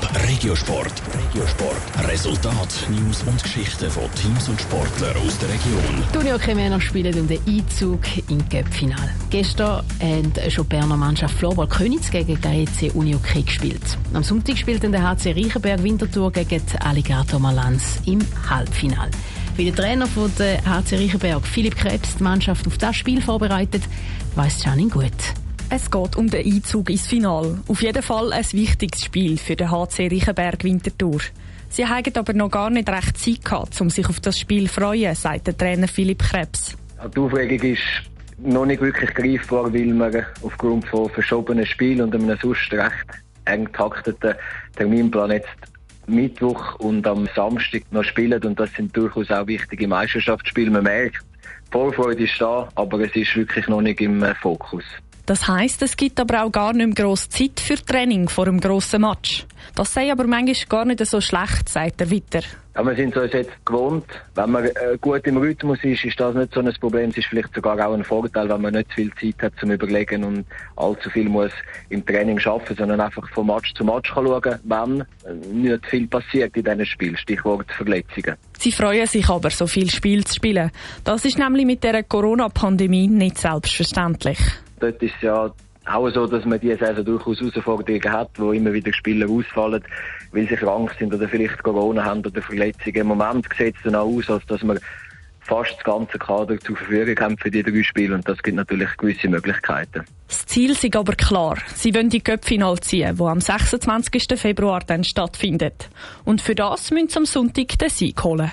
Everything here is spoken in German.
Top Regiosport. Regiosport. Resultat, News und Geschichten von Teams und Sportlern aus der Region. Die Unihockey Männer spielen um den Einzug im Cup-Final. Gestern hat schon Berner Mannschaft Floorball Königs gegen GC Unihockey gespielt. Am Sonntag spielt der HC Reichenberg Winterthur gegen Alligator Malanz im Halbfinale. Wie der Trainer von der HC Reichenberg, Philipp Krebs, die Mannschaft auf das Spiel vorbereitet, weiss Janin gut. Es geht um den Einzug ins Finale. Auf jeden Fall ein wichtiges Spiel für den HC Reichenberg Winterthur. Sie haben aber noch gar nicht recht Zeit gehabt, um sich auf das Spiel zu freuen, sagt der Trainer Philipp Krebs. Die Aufregung ist noch nicht wirklich greifbar, weil wir aufgrund von verschobenen Spielen und einem sonst recht eng takteten Terminplan jetzt Mittwoch und am Samstag noch spielen und das sind durchaus auch wichtige Meisterschaftsspiele. Man merkt, die Vorfreude ist da, aber es ist wirklich noch nicht im Fokus. Das heisst, es gibt aber auch gar nicht mehr grosse Zeit für Training vor einem grossen Match. Das sei aber manchmal gar nicht so schlecht, sagt er weiter. Ja, wir sind uns jetzt gewohnt. Wenn man äh, gut im Rhythmus ist, ist das nicht so ein Problem. Es ist vielleicht sogar auch ein Vorteil, wenn man nicht viel Zeit hat zum Überlegen und allzu viel muss im Training schaffen, sondern einfach von Match zu Match kann schauen, wenn nicht viel passiert in diesem Spiel. Stichwort Verletzungen. Sie freuen sich aber, so viel Spiel zu spielen. Das ist nämlich mit der Corona-Pandemie nicht selbstverständlich. Dort ist ja auch so, dass man diese Saison durchaus Herausforderungen hat, wo immer wieder Spieler ausfallen, weil sie krank sind oder vielleicht Corona haben oder Verletzungen. Im Moment sieht es dann auch aus, als dass wir fast das ganze Kader zur Verfügung haben für die drei Spiele und das gibt natürlich gewisse Möglichkeiten. Das Ziel ist aber klar. Sie wollen die Köpfinal ziehen, wo am 26. Februar dann stattfindet. Und für das müssen sie am Sonntag den Sieg holen.